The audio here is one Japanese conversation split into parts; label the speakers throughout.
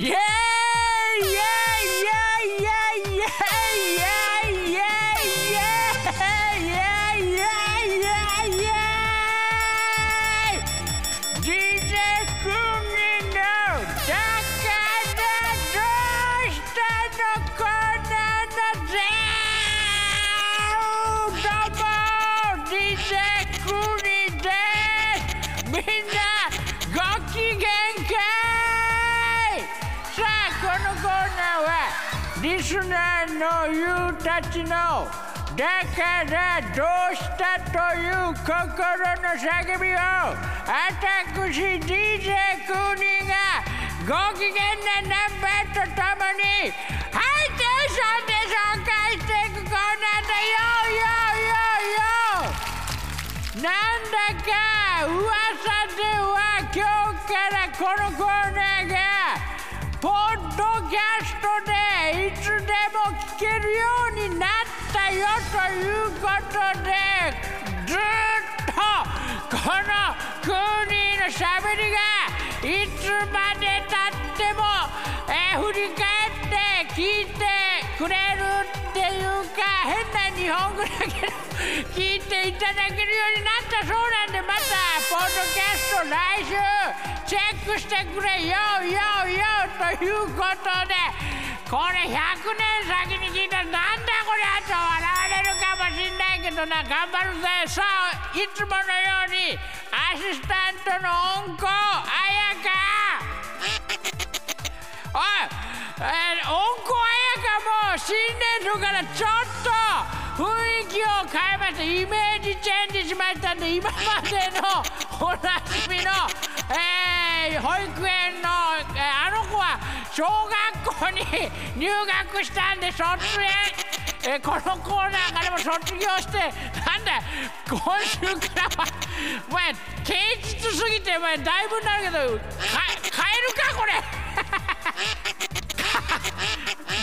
Speaker 1: Yeah! たちのだからどうしたという心の叫びを私 DJ クーニーがご機嫌なナンバーとともにハイテンションで紹介していくコーナーだよ。よよよ。なんだか噂では今日からこのコーナーがポッドキャストでけるようになったよということでずっとこのクーニーのしゃべりがいつまでたっても、えー振り返って聞いてくれるっていうか変な日本語だけど聞いていただけるようになったそうなんでまたポッドキャスト来週チェックしてくれよよよということでこれ100年先に聞いたらなんだこれ？あと笑われるかもしんないけどな。頑張るぜ。さあいつものようにアシスタントの音効あやかおい、えー、温子彩香も新年度からちょっと雰囲気を変えました。イメージチェンジしましたんで今までのおなじみの、えー保育園の、えーあの子は小学校に入学したんで卒園えーこのコーナーからも卒業してなんだ今週からはお前啓実すぎてお前だいぶになるけどか変えるかこれ。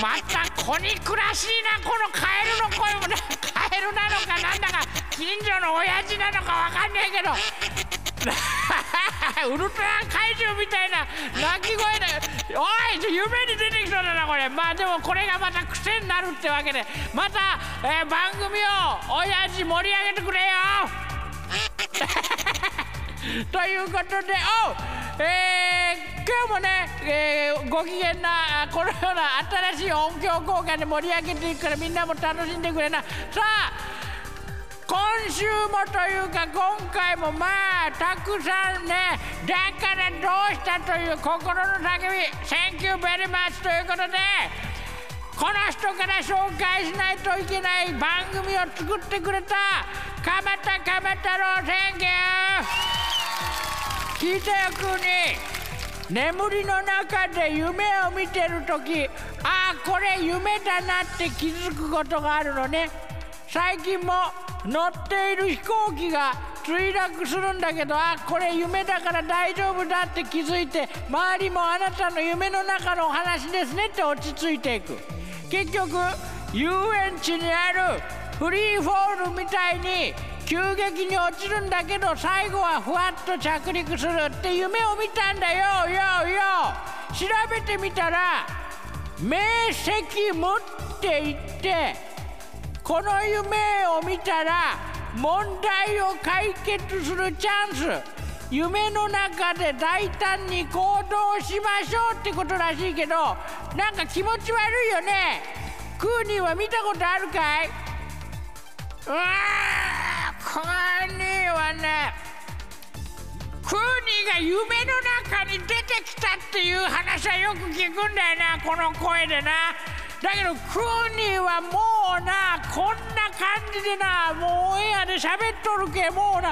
Speaker 1: また子憎らしいなこのカエルの声も。なカエルなのかなんだか近所の親父なのかわかんないけど。ウルトラ怪獣みたいな鳴き声でおい夢に出てきそうだなこれ。まあでもこれがまた癖になるってわけで。また、えー番組を親父盛り上げてくれよ。ということでおうえー今日もね、えーご機嫌なこのような新しい音響効果で盛り上げていくからみんなも楽しんでくれな。さあ今週もというか今回もまあたくさんねだからどうしたという心の叫び「Thank you very much」ということでこの人から紹介しないといけない番組を作ってくれた鎌田鎌太郎 Thank you 聞いてよくに眠りの中で夢を見てる時ああこれ夢だなって気づくことがあるのね。最近も乗っている飛行機が墜落するんだけどあこれ夢だから大丈夫だって気づいて周りもあなたの夢の中のお話ですねって落ち着いていく。結局遊園地にあるフリーフォールみたいに急激に落ちるんだけど最後はふわっと着陸するって夢を見たんだよ。よよ調べてみたら明晰夢って言ってこの夢を見たら問題を解決するチャンス。夢の中で大胆に行動しましょうってことらしいけどなんか気持ち悪いよね。クーニーは見たことあるかい？うわークーニーはねクーニーが夢の中に出てきたっていう話はよく聞くんだよなこの声でな。だけどクーニーはもうなこんな感じでなもうオンエアで喋っとるけもうな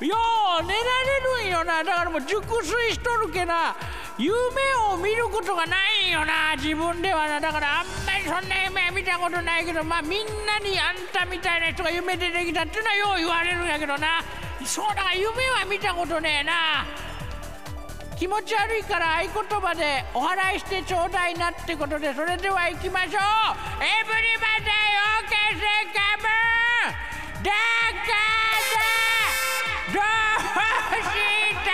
Speaker 1: よう寝られるんよな。だからもう熟睡しとるけな夢を見ることがないよな自分ではな。だからあんまりそんな夢は見たことないけどまあみんなにあんたみたいな人が夢出てきたっていうのはよう言われるんやけどな。そうだから夢は見たことねえな。気持ち悪いから合言葉でお祓いしてちょうだいなってことでそれでは行きましょう。エブリバディオーケーセカムだからどうした？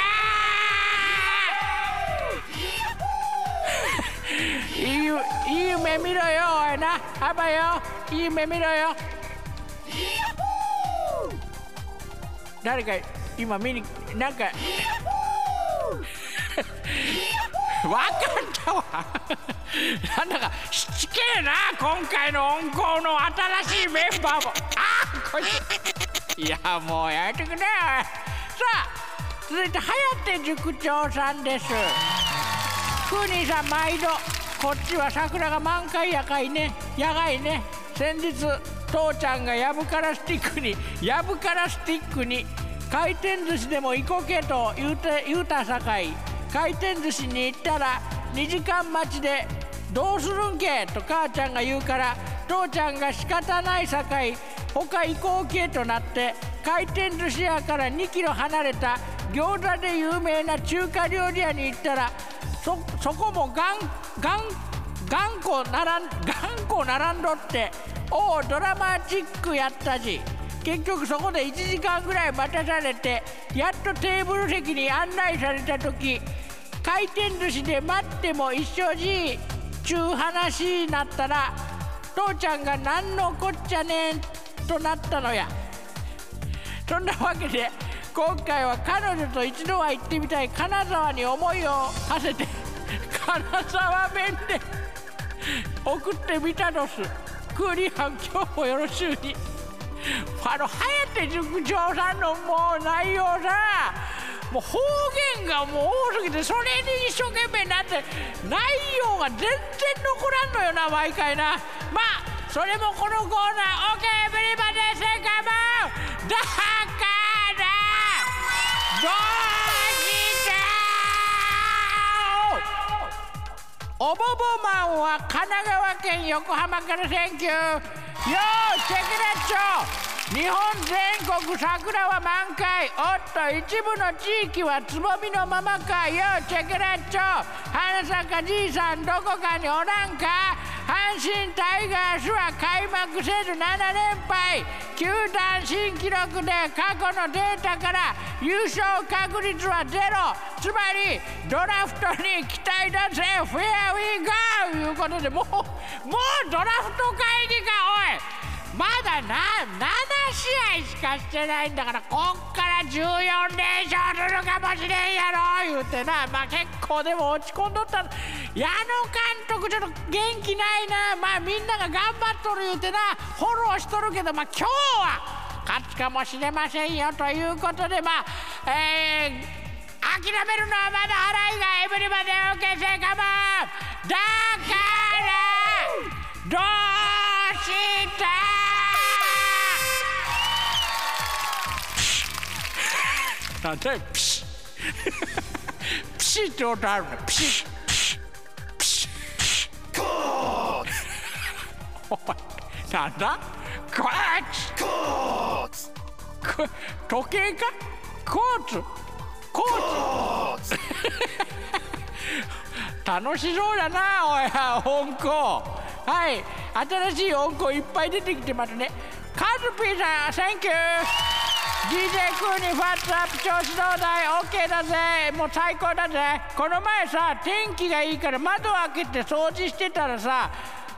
Speaker 1: 目見ろよおいな。あばよ。いい目見ろよ。誰か今見になんかわかったわ。なんだかしつけえな今回の温厚の新しいメンバーも。あこいつ。いやもうやめてくれ。よさあ続いて颯塾長さんです。クーニーさん毎度こっちは桜が満開やかいね。やがいね。先日父ちゃんがやぶからスティックにやぶからスティックに回転寿司でも行こけと言うて言うたさかい。回転寿司に行ったら2時間待ちで「どうするんけ?」と母ちゃんが言うから父ちゃんが仕方ないさかい他行こうけとなって回転寿司屋から2キロ離れた餃子で有名な中華料理屋に行ったらそそこもがんがん頑固並ん頑固並んどっておおドラマチックやったし結局そこで1時間ぐらい待たされてやっとテーブル席に案内された時回転寿司で待っても一緒じちゅう話になったら父ちゃんが何のこっちゃねんとなったのや。そんなわけで今回は彼女と一度は行ってみたい金沢に思いを馳せて金沢弁で送ってみたのす。クーリーハン今日もよろしゅうに。あの颯塾長さんのもう内容さもう方言がもう多すぎてそれに一生懸命なって内容が全然残らんのよな毎回な。まあそれもこのコーナー OK everybody say come on だからどうしたおぼぼマンは神奈川県横浜から Thank you。 Check it out yo。日本全国桜は満開。おっと一部の地域はつぼみのままか。よチェケラッチョ。花坂じいさんどこかにおらんか。阪神タイガースは開幕せず7連敗。球団新記録で過去のデータから優勝確率はゼロ。つまりドラフトに期待だぜ。フェアウィーゴー。ということでもうもうドラフト会議か。まだな7試合しかしてないんだからこっから14連勝するかもしれんやろ言うてな。まあ結構でも落ち込んどった。矢野監督ちょっと元気ないな。まあみんなが頑張っとる言うてな。フォローしとるけどまあ今日は勝つかもしれませんよということでまあえー諦めるのはまだ払いがエブリバデオーケーセカモンだからどうした？なんだよピシッ。ピシッって音あるの。ピシッ。ピシッ。ピシッ。コーツおいなんだコーツコーツ時計かコーツコーツ楽しそうだなおい温厚はい新しい温厚いっぱい出てきてますねカズピーさんセンキュー DJ クーにファッツアップ調子どうだい？OK だぜ。もう最高だぜ。この前さ天気がいいから窓を開けて掃除してたらさ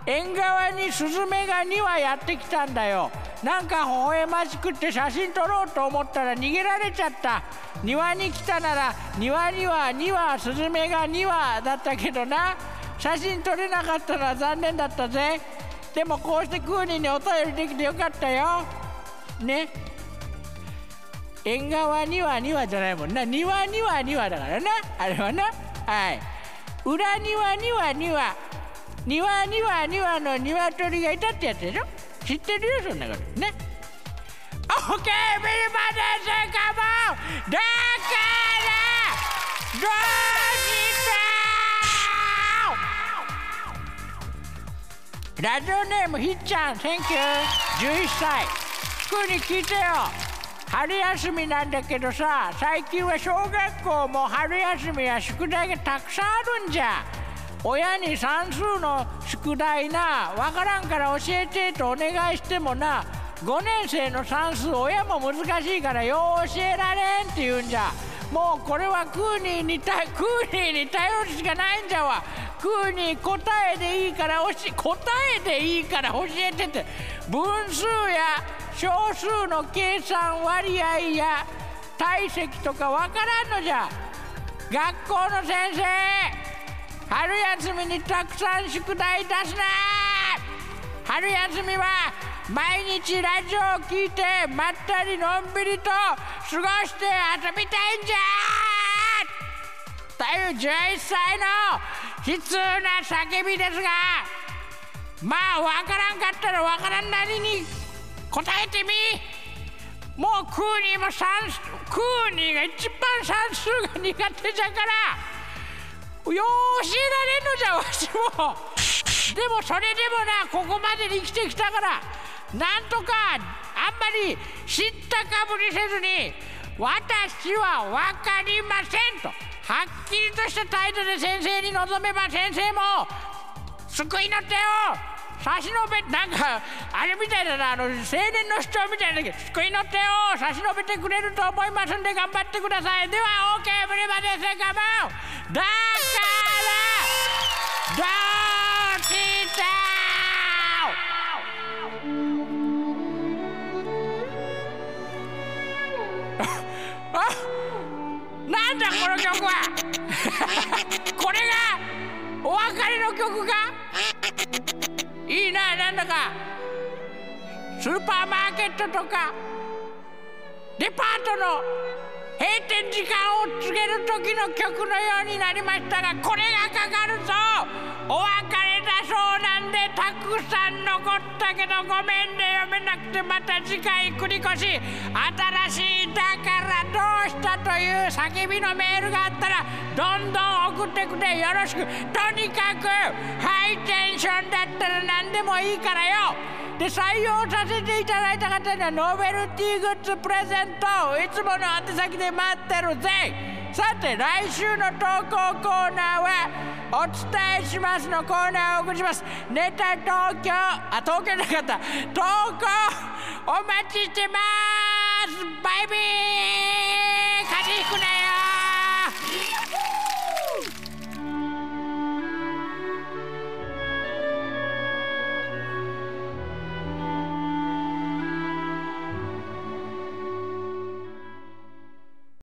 Speaker 1: 縁側にスズメが2羽やってきたんだよ。なんか微笑ましくって写真撮ろうと思ったら逃げられちゃった。庭に来たなら庭には2羽スズメが2羽だったけどな。写真撮れなかったのは残念だったぜ。でもこうしてクーニーにお便りできてよかったよ。ね？縁側には庭じゃないもんな。庭には庭だからな。あれはな。はい。裏庭には庭。庭には庭の鶏がいたってやつでしょ。知ってるよそんなこと。ね。OK ビルマデセカモン！だからどうしたラジオネームひっちゃん。Thank you 11歳。服に聞いてよ。春休みなんだけどさ最近は小学校も春休みは宿題がたくさんあるんじゃ。親に算数の宿題なわからんから教えてとお願いしてもな5年生の算数親も難しいからよう教えられんって言うんじゃ。もうこれはクーニーにクーニーに頼るしかないんじゃわ。空に答えでいいからおし答えでいいから教えてって。分数や小数の計算割合や体積とかわからんのじゃ。学校の先生春休みにたくさん宿題出すな。春休みは毎日ラジオを聞いてまったりのんびりと過ごして遊びたいんじゃ。という11歳の悲痛な叫びですがまあわからんかったらわからんなりに。答えてみ。もうクーニーも算クーニーが一番算数が苦手じゃから。よう教えられんのじゃわしも。でもそれでもなここまで生きてきたから。なんとかあんまり知ったかぶりせずに私は分かりませんと。はっきりとした態度で先生に臨めば先生も救いの手を。差し伸べなんかあれみたいだなあの青年の主張みたいだけど救いの手を差し伸べてくれると思いますんで頑張ってください。では OK 無理までせかまだからどうしたなんだこの曲は。これがお別れの曲か？いいななんだか。スーパーマーケットとかデパートの閉店時間を告げる時の曲のようになりましたがこれがかかるぞ。お別れだそうなんでたくさん残ったけどごめんね。読めなくてまた次回繰り越し。新しいだからどうという叫びのメールがあったらどんどん送ってくれ。よろしく。とにかくハイテンションだったら何でもいいからよ。で採用させていただいた方にはノベルティグッズプレゼントいつもの宛先で待ってるぜ。さて来週の投稿コーナーはお伝えしますのコーナーをお送りします。ネタ東京あ東京じゃなかった。投稿お待ちしてます。バイビー。